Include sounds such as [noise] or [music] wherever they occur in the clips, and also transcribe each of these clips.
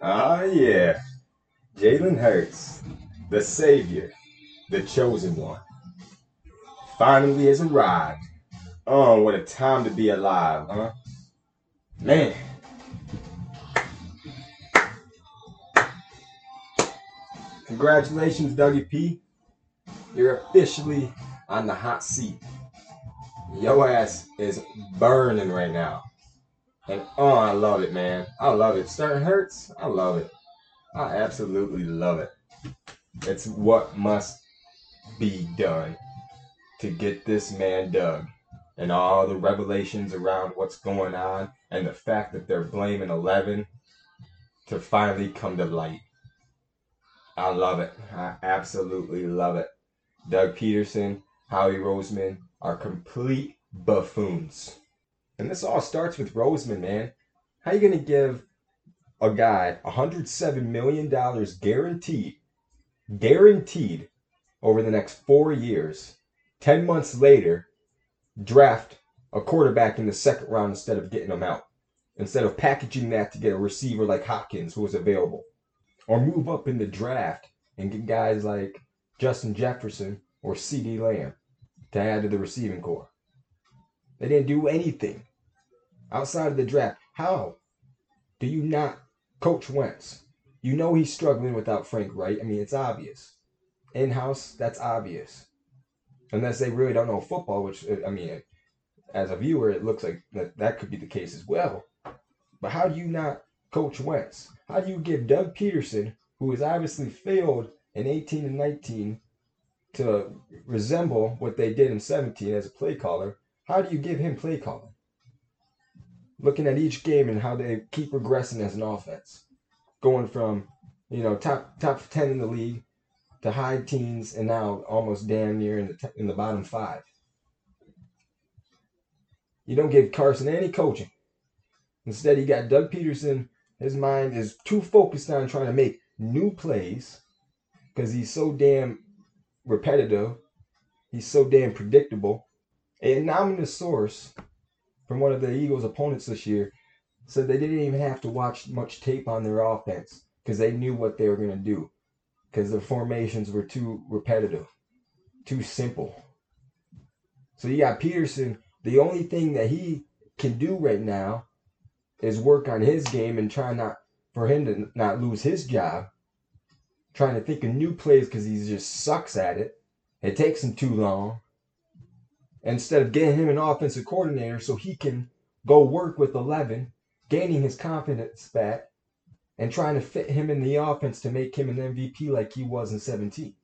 Ah, yeah. Jalen Hurts, the savior, the chosen one, finally has arrived. Oh, what a time to be alive, huh? Man. Congratulations, Dougie P. You're officially on the hot seat. Your ass is burning right now. And oh, I love it, man. I love it. Starting hurts. I love it. I absolutely love it. It's what must be done to get this man dug. And all the revelations around what's going on and the fact that they're blaming 11 to finally come to light. I love it. I absolutely love it. Doug Pederson, Howie Roseman are complete buffoons. And this all starts with Roseman, man. How you gonna give a guy 107 million dollars guaranteed, guaranteed over the next four years? Ten months later, draft a quarterback in the second round instead of getting him out, instead of packaging that to get a receiver like Hopkins who was available, or move up in the draft and get guys like Justin Jefferson or CeeDee Lamb to add to the receiving core. They didn't do anything outside of the draft. How do you not coach Wentz? You know he's struggling without Frank Reich. I mean, it's obvious. In house, that's obvious. Unless they really don't know football, which, uh, I mean, as a viewer, it looks like that, that could be the case as well. But how do you not coach Wentz? How do you give Doug Pederson, who has obviously failed in 18 and 19, to resemble what they did in 17 as a play caller, how do you give him play calling? Looking at each game and how they keep regressing as an offense, going from you know top top 10 in the league to high teens and now almost damn near in the in the bottom five. You don't give Carson any coaching. Instead, you got Doug Pederson. His mind is too focused on trying to make new plays because he's so damn repetitive. He's so damn predictable. A anonymous source from one of the Eagles' opponents this year said they didn't even have to watch much tape on their offense because they knew what they were going to do because the formations were too repetitive, too simple. So you got Pederson. The only thing that he can do right now is work on his game and try not for him to not lose his job. Trying to think of new plays because he just sucks at it. It takes him too long. Instead of getting him an offensive coordinator so he can go work with 11, gaining his confidence back, and trying to fit him in the offense to make him an MVP like he was in 17.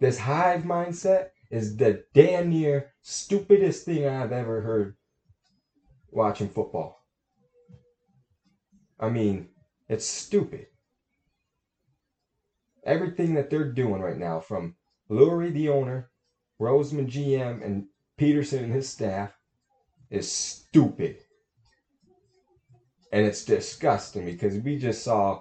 This hive mindset is the damn near stupidest thing I've ever heard watching football. I mean, it's stupid. Everything that they're doing right now, from Lurie, the owner, Roseman, GM, and Pederson and his staff, is stupid. And it's disgusting because we just saw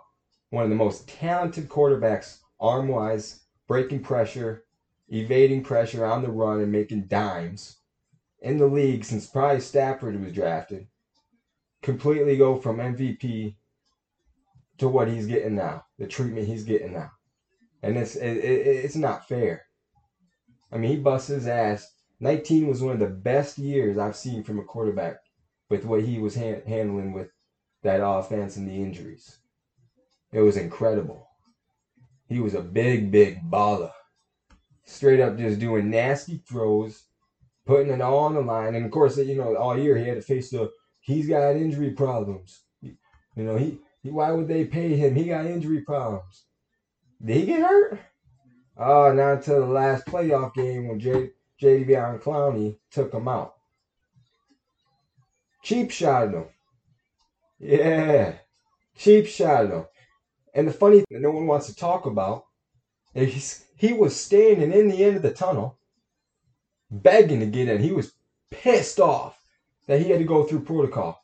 one of the most talented quarterbacks, arm wise, breaking pressure, evading pressure on the run, and making dimes in the league since probably Stafford was drafted, completely go from MVP to what he's getting now, the treatment he's getting now. And it's it, it, it's not fair. I mean, he busts his ass. 19 was one of the best years I've seen from a quarterback with what he was ha- handling with that offense and the injuries. It was incredible. He was a big, big baller. Straight up just doing nasty throws, putting it all on the line. And of course, you know, all year he had to face the he's got injury problems. You know, he, he why would they pay him? He got injury problems. Did he get hurt? Oh, not until the last playoff game when J Jadeveon Clowney took him out. Cheap shot him. Yeah. Cheap shot him. And the funny thing that no one wants to talk about is he was standing in the end of the tunnel begging to get in. He was pissed off that he had to go through protocol.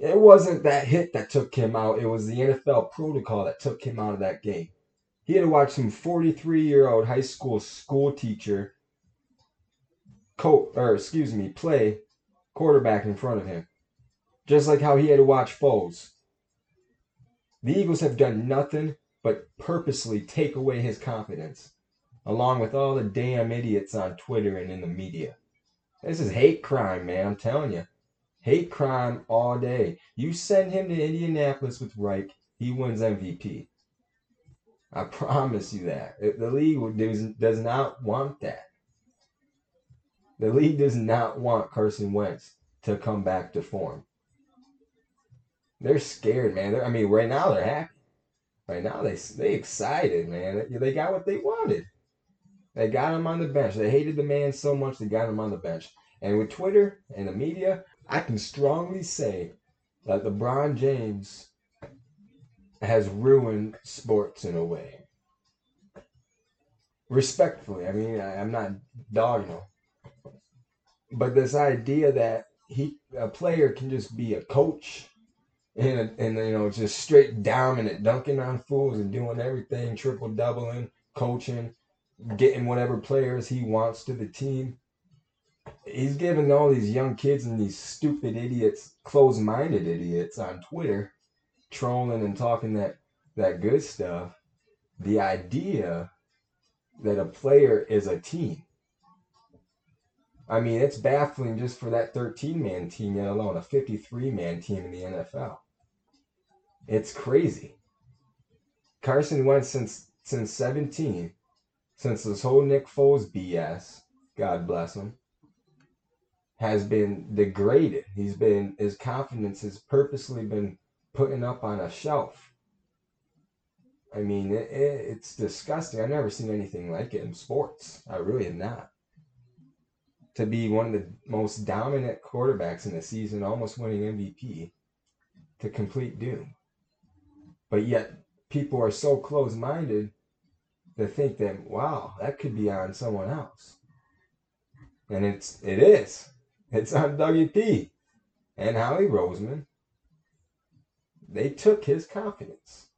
It wasn't that hit that took him out, it was the NFL protocol that took him out of that game. He had to watch some 43 year old high school school teacher, co- or excuse me, play quarterback in front of him. Just like how he had to watch Foles The Eagles have done nothing but purposely take away his confidence, along with all the damn idiots on Twitter and in the media. This is hate crime, man. I'm telling you. Hate crime all day. You send him to Indianapolis with Reich, he wins MVP. I promise you that. The league does, does not want that. The league does not want Carson Wentz to come back to form. They're scared, man. They're, I mean, right now they're happy. Right now they they excited, man. They got what they wanted. They got him on the bench. They hated the man so much they got him on the bench. And with Twitter and the media, I can strongly say that LeBron James has ruined sports in a way. Respectfully, I mean, I, am not dogging him, but this idea that he a player can just be a coach and and you know just straight dominant, dunking on fools and doing everything, triple doubling, coaching, getting whatever players he wants to the team. He's giving all these young kids and these stupid idiots, closed-minded idiots on Twitter, trolling and talking that that good stuff. The idea that a player is a team. I mean, it's baffling just for that 13 man team, yet alone a 53 man team in the NFL. It's crazy. Carson Wentz since since 17, since this whole Nick Foles BS, God bless him, has been degraded. He's been his confidence has purposely been putting up on a shelf. I mean, it, it, it's disgusting. I've never seen anything like it in sports. I really have not. To be one of the most dominant quarterbacks in the season, almost winning MVP, to complete doom. But yet, people are so close minded to think that, wow, that could be on someone else. And it's it is. It's on Dougie P and Howie Roseman. They took his confidence.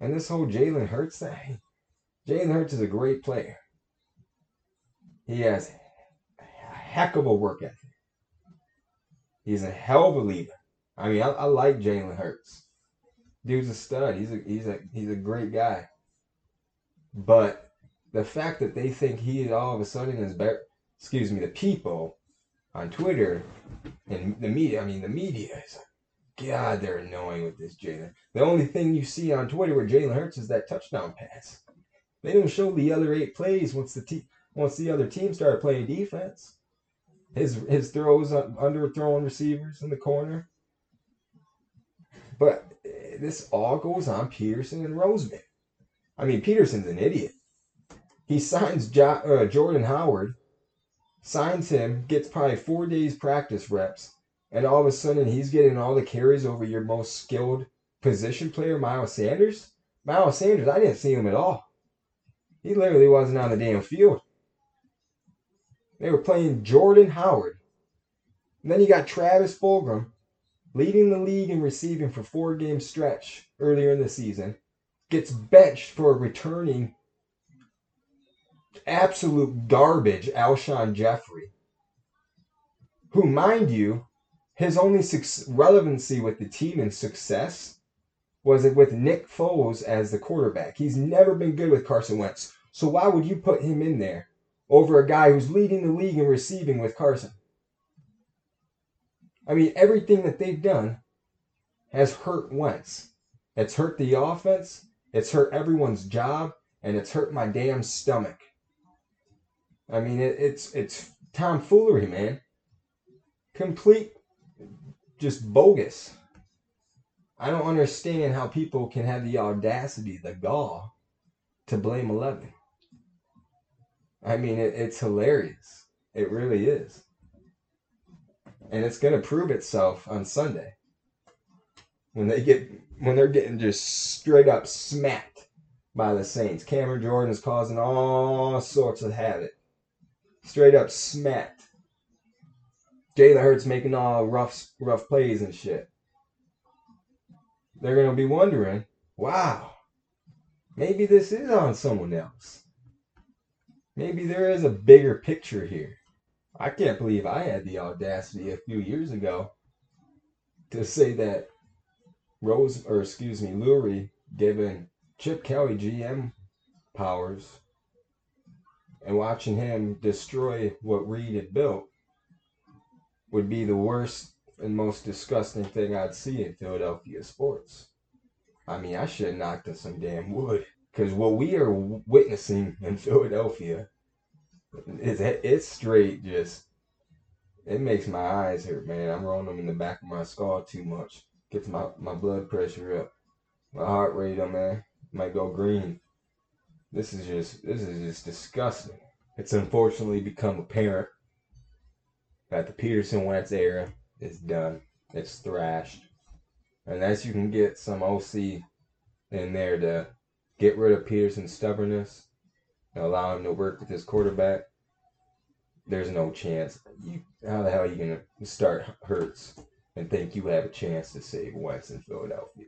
And this whole Jalen Hurts thing, Jalen Hurts is a great player. He has a heck of a work ethic. He's a hell of a leader. I mean, I, I like Jalen Hurts dude's a stud. He's a he's a he's a great guy. But the fact that they think he all of a sudden is better, excuse me, the people on Twitter and the media. I mean, the media is God, they're annoying with this Jalen. The only thing you see on Twitter with Jalen Hurts is that touchdown pass. They don't show the other eight plays once the te- once the other team started playing defense. His his throws under throwing receivers in the corner. But this all goes on Pederson and Roseman. I mean, Pederson's an idiot. He signs jo- uh, Jordan Howard, signs him, gets probably four days practice reps, and all of a sudden he's getting all the carries over your most skilled position player, Miles Sanders. Miles Sanders, I didn't see him at all. He literally wasn't on the damn field. They were playing Jordan Howard. And then you got Travis Fulgham, leading the league in receiving for four game stretch earlier in the season, gets benched for returning absolute garbage Alshon Jeffery, who, mind you, his only relevancy with the team and success was with Nick Foles as the quarterback. He's never been good with Carson Wentz. So why would you put him in there over a guy who's leading the league in receiving with Carson? I mean, everything that they've done has hurt Wentz. It's hurt the offense, it's hurt everyone's job, and it's hurt my damn stomach. I mean, it, it's it's tomfoolery, man. Complete, just bogus. I don't understand how people can have the audacity, the gall, to blame Eleven. I mean, it, it's hilarious. It really is and it's going to prove itself on Sunday when they get when they're getting just straight up smacked by the Saints. Cameron Jordan is causing all sorts of havoc, straight up smacked. Jalen Hurts making all rough rough plays and shit. They're gonna be wondering, wow, maybe this is on someone else. Maybe there is a bigger picture here. I can't believe I had the audacity a few years ago to say that Rose, or excuse me, Lurie giving Chip Kelly GM powers and watching him destroy what Reid had built would be the worst and most disgusting thing I'd see in Philadelphia sports. I mean, I should have knocked on some damn wood because what we are witnessing in [laughs] Philadelphia is it's straight just it makes my eyes hurt, man. I'm rolling them in the back of my skull too much. Gets my, my blood pressure up. My heart rate, oh man, might go green. This is just this is just disgusting. It's unfortunately become apparent that the Pederson Wentz era is done. It's thrashed. Unless you can get some OC in there to get rid of Pederson's stubbornness and allow him to work with his quarterback, there's no chance. You how the hell are you gonna start Hurts and think you have a chance to save Wentz in Philadelphia?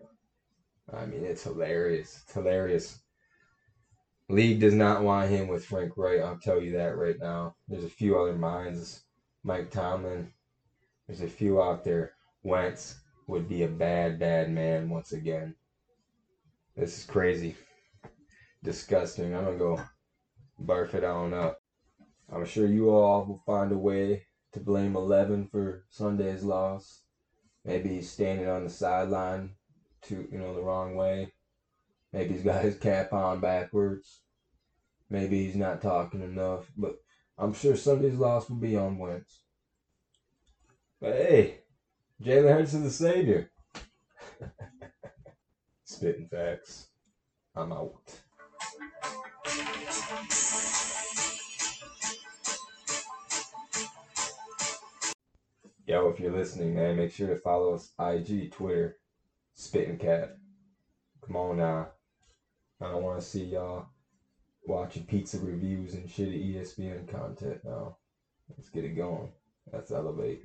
I mean, it's hilarious. It's hilarious. League does not want him with Frank Reich. I'll tell you that right now. There's a few other minds. Mike Tomlin. There's a few out there. Wentz would be a bad, bad man once again. This is crazy. Disgusting. I'm gonna go barf it on up. I'm sure you all will find a way to blame Eleven for Sunday's loss. Maybe he's standing on the sideline to you know the wrong way. Maybe he's got his cap on backwards. Maybe he's not talking enough. But I'm sure Sunday's loss will be on Wentz. But hey, Jalen Hurts is the savior. [laughs] Spitting facts. I'm out. Yo, if you're listening, man, make sure to follow us IG, Twitter, Spitting Cat. Come on now. I don't want to see y'all watching pizza reviews and shitty ESPN content now. Let's get it going. Let's elevate.